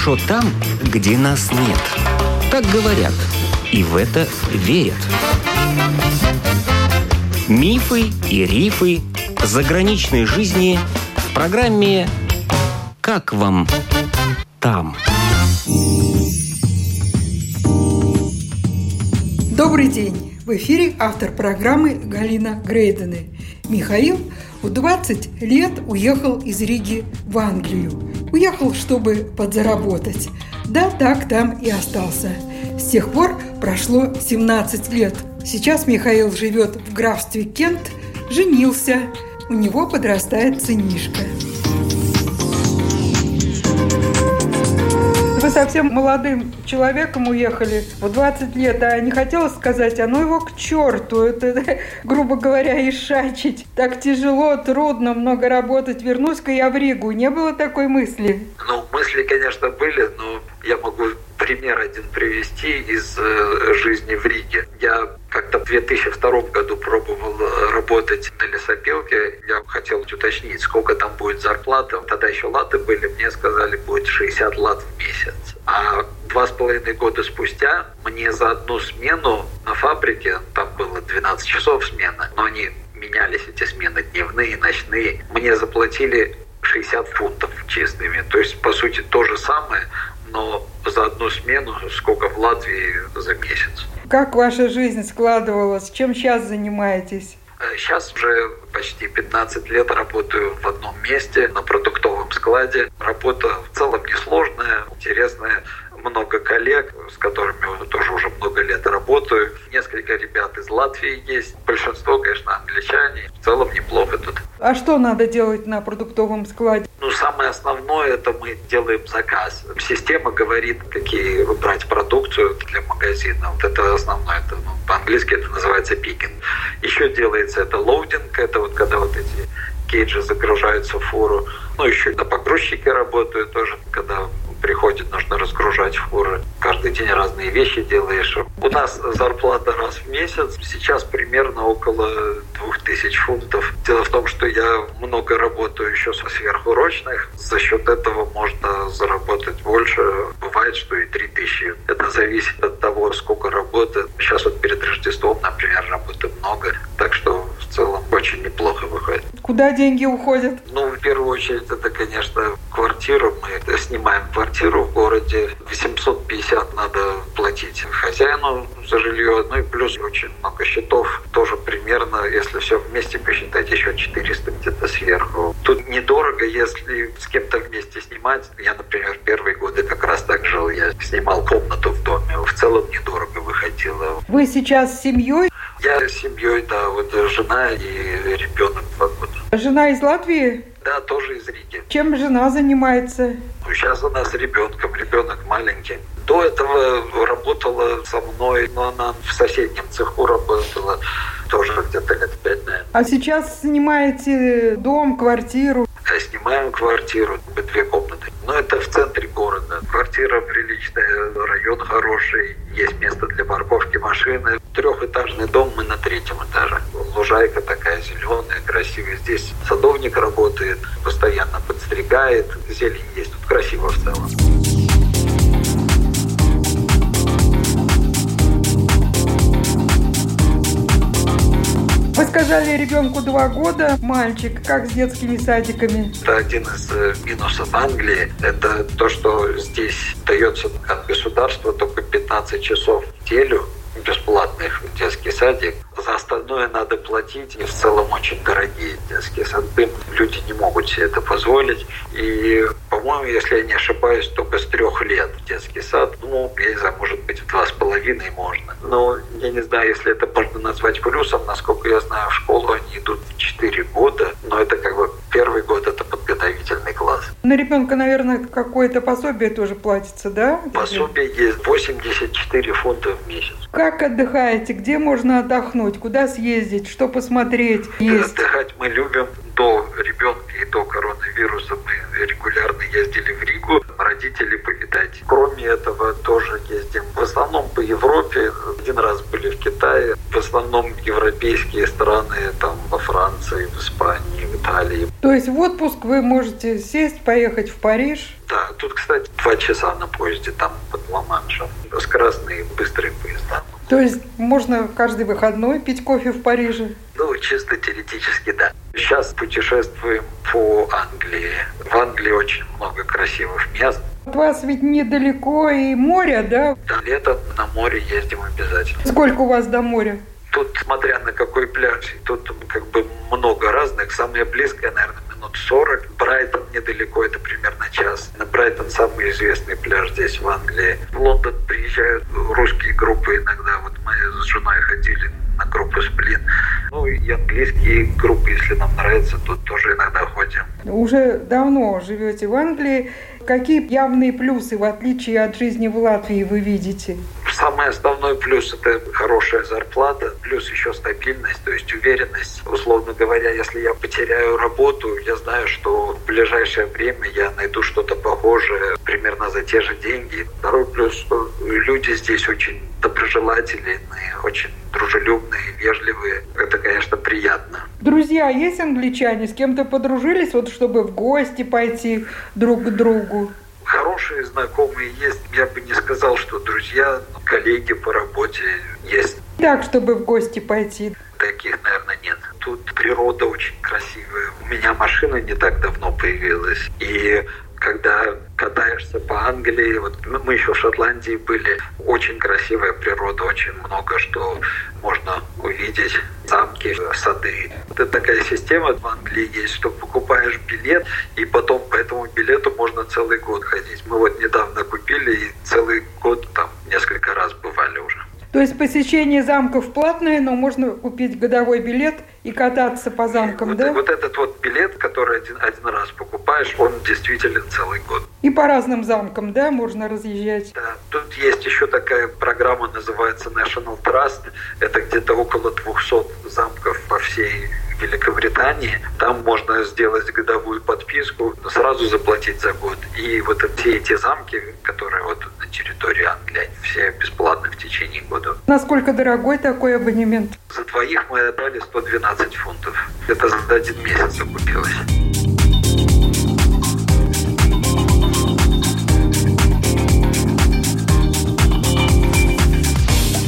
хорошо там, где нас нет. Так говорят, и в это верят. Мифы и рифы заграничной жизни в программе «Как вам там?». Добрый день! В эфире автор программы Галина Грейдены. Михаил в 20 лет уехал из Риги в Англию. Уехал, чтобы подзаработать. Да, так там и остался. С тех пор прошло 17 лет. Сейчас Михаил живет в графстве Кент, женился. У него подрастает сынишка. Совсем молодым человеком уехали в 20 лет, а не хотелось сказать, а ну его к черту, это, грубо говоря, ишачить. Так тяжело, трудно, много работать, вернусь-ка я в Ригу. Не было такой мысли? Ну, мысли, конечно, были, но я могу пример один привести из э, жизни в Риге. Я как-то в 2002 году пробовал э, работать на лесопилке. Я хотел уточнить, сколько там будет зарплата. Тогда еще латы были. Мне сказали, будет 60 лат в месяц. А два с половиной года спустя мне за одну смену на фабрике, там было 12 часов смена, но они менялись эти смены дневные, ночные, мне заплатили 60 фунтов чистыми. То есть, по сути, то же самое, но за одну смену, сколько в Латвии за месяц. Как ваша жизнь складывалась? Чем сейчас занимаетесь? Сейчас уже почти 15 лет работаю в одном месте на продуктовом складе. Работа в целом несложная, интересная много коллег, с которыми тоже уже много лет работаю. Несколько ребят из Латвии есть. Большинство, конечно, англичане. В целом неплохо тут. А что надо делать на продуктовом складе? Ну, самое основное, это мы делаем заказ. Система говорит, какие выбрать продукцию для магазина. Вот это основное. Это, ну, по-английски это называется picking. Еще делается это loading. Это вот когда вот эти кейджи загружаются в фуру. Ну, еще на погрузчике работаю тоже, когда приходит, нужно разгружать фуры. Каждый день разные вещи делаешь. У нас зарплата раз в месяц. Сейчас примерно около 2000 фунтов. Дело в том, что я много работаю еще со сверхурочных. За счет этого можно заработать больше. Бывает, что и 3000. Это зависит от того, сколько работы. Сейчас вот перед Рождеством, например, работы много. Так что в целом очень неплохо выходит. Куда деньги уходят? Ну, в первую очередь, это, конечно, квартира. Мы снимаем квартиру в городе. 850 надо платить хозяину за жилье. Ну и плюс очень много счетов. Тоже примерно, если все вместе посчитать, еще 400 где-то сверху. Тут недорого, если с кем-то вместе снимать. Я, например, первые годы как раз так жил. Я снимал комнату в доме. В целом недорого выходило. Вы сейчас с семьей? Я с семьей, да, вот жена и ребенок два года. Жена из Латвии? Да, тоже из Риги. Чем жена занимается? Ну, сейчас она с ребенком, ребенок маленький. До этого работала со мной, но она в соседнем цеху работала тоже где-то лет пять, наверное. А сейчас снимаете дом, квартиру? Снимаем квартиру, две комнаты. Но это в центре города. Квартира приличная, район хороший, есть место для парковки машины. Трехэтажный дом, мы на третьем этаже. Лужайка такая зеленая, красивая. Здесь садовник работает, постоянно подстригает. Зелень есть, тут красиво в целом. Вы сказали ребенку два года, мальчик, как с детскими садиками? Это один из э, минусов Англии. Это то, что здесь дается от государства только 15 часов в неделю бесплатных в детский садик. За остальное надо платить. И в целом очень дорогие детские сады. Люди не могут себе это позволить. И, по-моему, если я не ошибаюсь, только с трех лет в детский сад. Ну, я не знаю, может быть, в два с половиной можно. Но я не знаю, если это можно назвать плюсом. Насколько я знаю, в школу они идут 4 года. Но это как бы первый год это подготовительный класс. На ребенка, наверное, какое-то пособие тоже платится, да? Пособие есть 84 фунта в месяц. Как отдыхаете? Где можно отдохнуть? Куда съездить? Что посмотреть? Есть? Отдыхать мы любим. До ребенка и до коронавируса мы регулярно ездили в Ригу. Родителей повидать. Кроме этого тоже ездим. В основном по Европе. Один раз были в Китае. В основном европейские страны. Там во Франции, в Испании, в Италии. То есть в отпуск вы можете сесть, поехать в Париж? Да, тут, кстати, два часа на поезде там под Ла-Маншем. Скоростные быстрые поезда. То есть можно каждый выходной пить кофе в Париже? Ну, чисто теоретически, да. Сейчас путешествуем по Англии. В Англии очень много красивых мест. От вас ведь недалеко и море, да? Да, летом на море ездим обязательно. Сколько у вас до моря? Тут, смотря на какой пляж, тут как бы много разных. Самое близкое, наверное, минут 40. Брайтон недалеко, это примерно час. На Брайтон самый известный пляж здесь, в Англии. В Лондон приезжают русские группы иногда. Вот мы с женой ходили на группу «Сплин». Ну и английские группы, если нам нравится, тут тоже иногда ходим. Уже давно живете в Англии. Какие явные плюсы, в отличие от жизни в Латвии, вы видите? Самый основной плюс – это хорошая зарплата, плюс еще стабильность, то есть уверенность. Условно говоря, если я потеряю работу, я знаю, что в ближайшее время я найду что-то похожее примерно за те же деньги. Второй плюс, люди здесь очень доброжелательные, очень дружелюбные, вежливые. Это, конечно, приятно. Друзья есть англичане? С кем-то подружились, вот чтобы в гости пойти друг к другу? Хорошие знакомые есть. Я бы не сказал, что друзья, коллеги по работе есть. Так, чтобы в гости пойти. Таких, наверное, нет. Тут природа очень красивая. У меня машина не так давно появилась. И когда катаешься по Англии, вот мы еще в Шотландии были, очень красивая природа, очень много что можно увидеть, замки, сады. Это такая система в Англии есть, что покупаешь билет, и потом по этому билету можно целый год ходить. Мы вот недавно купили, и целый год там несколько раз бывали. То есть посещение замков платное, но можно купить годовой билет и кататься по замкам, вот, да? Вот этот вот билет, который один, один раз покупаешь, он действительно целый год. И по разным замкам, да, можно разъезжать? Да, тут есть еще такая программа, называется National Trust. Это где-то около 200 замков по всей Великобритании. Там можно сделать годовую подписку, сразу заплатить за год. И вот все эти замки, которые вот на территории Англии, все бесплатны в течение года. Насколько дорогой такой абонемент? За двоих мы отдали 112 фунтов. Это за один месяц окупилось.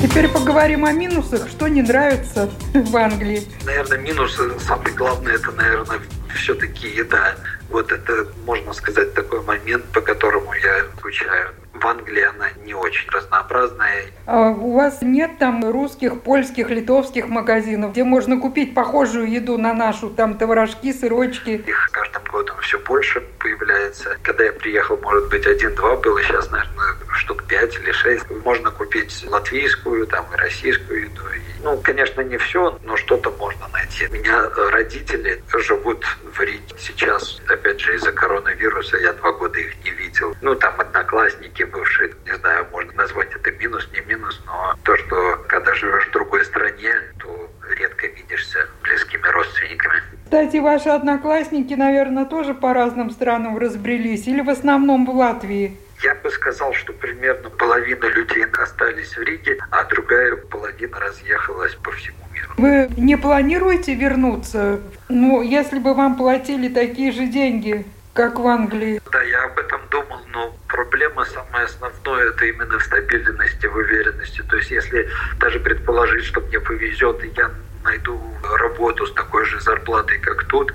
Теперь поговорим о минусах. Что не нравится в Англии? Наверное, минусы, самое главное, это, наверное, все-таки еда. Вот это, можно сказать, такой момент, по которому я скучаю. В Англии она не очень разнообразная. А у вас нет там русских, польских, литовских магазинов, где можно купить похожую еду на нашу, там творожки, сырочки? Их каждым годом все больше появляется. Когда я приехал, может быть, один-два было, сейчас, наверное, штук пять или шесть. Можно купить латвийскую, там, и российскую еду. Ну, конечно, не все, но что-то можно найти. У меня родители живут в Риге. Сейчас, опять же, из-за коронавируса я два года их не видел. Ну, там одноклассники бывшие, не знаю, можно назвать это минус, не минус, но то, что когда живешь в другой стране, то редко видишься близкими родственниками. Кстати, ваши одноклассники, наверное, тоже по разным странам разбрелись или в основном в Латвии? Я бы сказал, что примерно половина людей остались в Риге, а другая половина разъехалась по всему миру. Вы не планируете вернуться? Ну, если бы вам платили такие же деньги, как в Англии. Да, я об этом думал, но проблема самая основная это именно в стабильности, в уверенности. То есть если даже предположить, что мне повезет, и я найду работу с такой же зарплатой, как тут,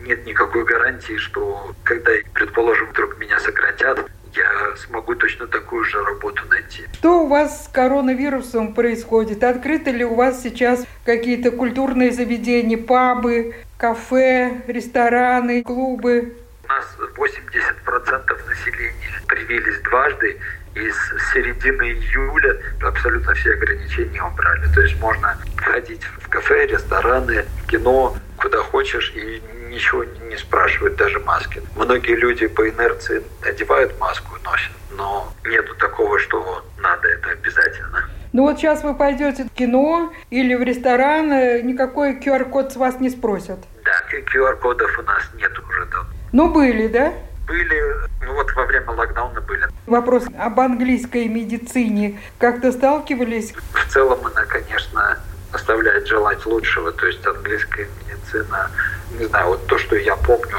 нет никакой гарантии, что когда, предположим, вдруг меня сократят, я смогу точно такую же работу найти. Что у вас с коронавирусом происходит? Открыты ли у вас сейчас какие-то культурные заведения, пабы, кафе, рестораны, клубы? У нас 80% населения привились дважды, и с середины июля абсолютно все ограничения убрали. То есть можно ходить в кафе, рестораны, кино, куда хочешь, и ничего не спрашивают, даже маски. Многие люди по инерции одевают маску носят, но нету такого, что надо это обязательно. Ну вот сейчас вы пойдете в кино или в ресторан, никакой QR-код с вас не спросят. Да, QR-кодов у нас нет уже давно. Ну были, да? Были, ну вот во время локдауна были. Вопрос об английской медицине. Как-то сталкивались? В целом она, конечно, оставляет желать лучшего. То есть английская медицина, не знаю, вот то, что я помню,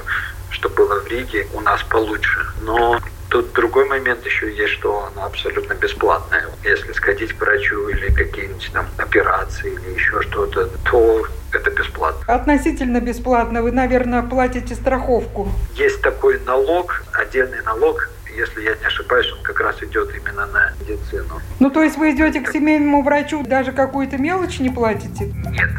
что было в Риге, у нас получше. Но Тут другой момент еще есть, что оно абсолютно бесплатное. Если сходить к врачу или какие-нибудь там операции или еще что-то, то это бесплатно. Относительно бесплатно. Вы, наверное, платите страховку. Есть такой налог, отдельный налог, если я не ошибаюсь, он как раз идет именно на медицину. Ну, то есть вы идете к семейному врачу, даже какую-то мелочь не платите? Нет.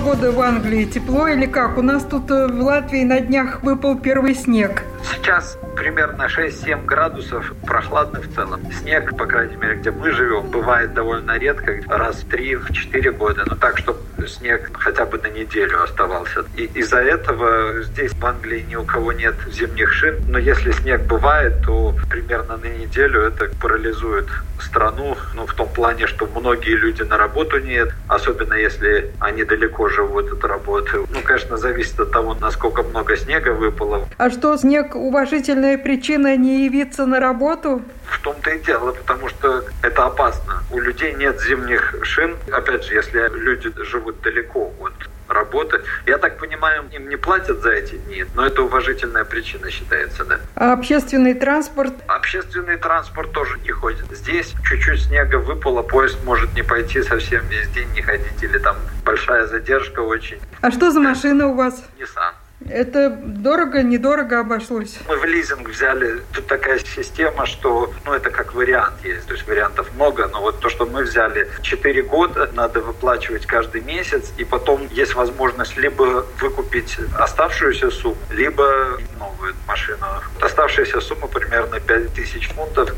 Погода в Англии? Тепло или как? У нас тут э, в Латвии на днях выпал первый снег. Сейчас примерно 6-7 градусов, прохладно в целом. Снег, по крайней мере, где мы живем, бывает довольно редко, раз в 3-4 года. Но так, чтобы снег хотя бы на неделю оставался. И из-за этого здесь в Англии ни у кого нет зимних шин. Но если снег бывает, то примерно на неделю это парализует страну. Ну, в том плане, что многие люди на работу нет, особенно если они далеко живут от работы. Ну, конечно, зависит от того, насколько много снега выпало. А что, снег уважительная причина не явиться на работу? В том-то и дело, потому что это опасно. У людей нет зимних шин. Опять же, если люди живут далеко от работы. Я так понимаю, им не платят за эти дни, но это уважительная причина считается, да. А общественный транспорт? Общественный транспорт тоже не ходит. Здесь чуть-чуть снега выпало, поезд может не пойти совсем весь день, не ходить, или там большая задержка очень. А что за машина у вас? Nissan. Это дорого, недорого обошлось? Мы в лизинг взяли, тут такая система, что, ну, это как вариант есть, то есть вариантов много, но вот то, что мы взяли 4 года, надо выплачивать каждый месяц, и потом есть возможность либо выкупить оставшуюся сумму, либо новую машину. Оставшаяся сумма примерно 5000 фунтов.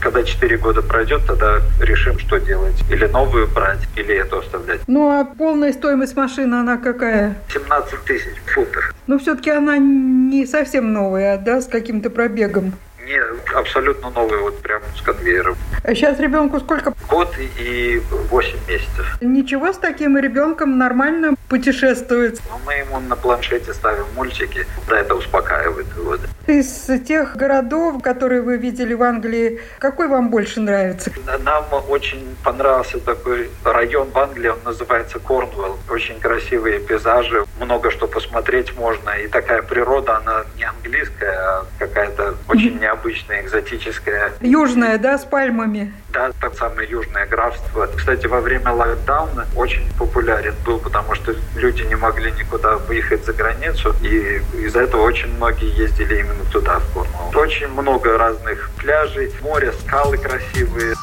Когда 4 года пройдет, тогда решим, что делать. Или новую брать, или эту оставлять. Ну, а полная стоимость машины, она какая? 17 тысяч фунтов. Но все-таки она не совсем новая, да, с каким-то пробегом. Не, абсолютно новый, вот прям с конвейером. А сейчас ребенку сколько? Год и 8 месяцев. Ничего с таким ребенком нормально путешествует. Но мы ему на планшете ставим мультики, да, это успокаивает его. Из тех городов, которые вы видели в Англии, какой вам больше нравится? Нам очень понравился такой район в Англии, он называется Корнуэлл. Очень красивые пейзажи, много что посмотреть можно. И такая природа, она не английская, а какая-то очень необычная, экзотическая. Южная, да, с пальмами? Да, так самое южное графство. Кстати, во время локдауна очень популярен был, потому что люди не могли никуда выехать за границу, и из-за этого очень многие ездили именно туда, в Корнуолл. Очень много разных пляжей, море, скалы красивые.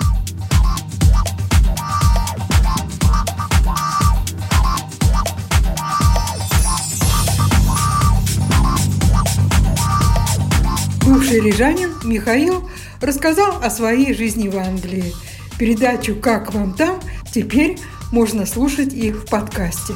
Бывший рижанин Михаил рассказал о своей жизни в Англии. Передачу «Как вам там» теперь можно слушать и в подкасте.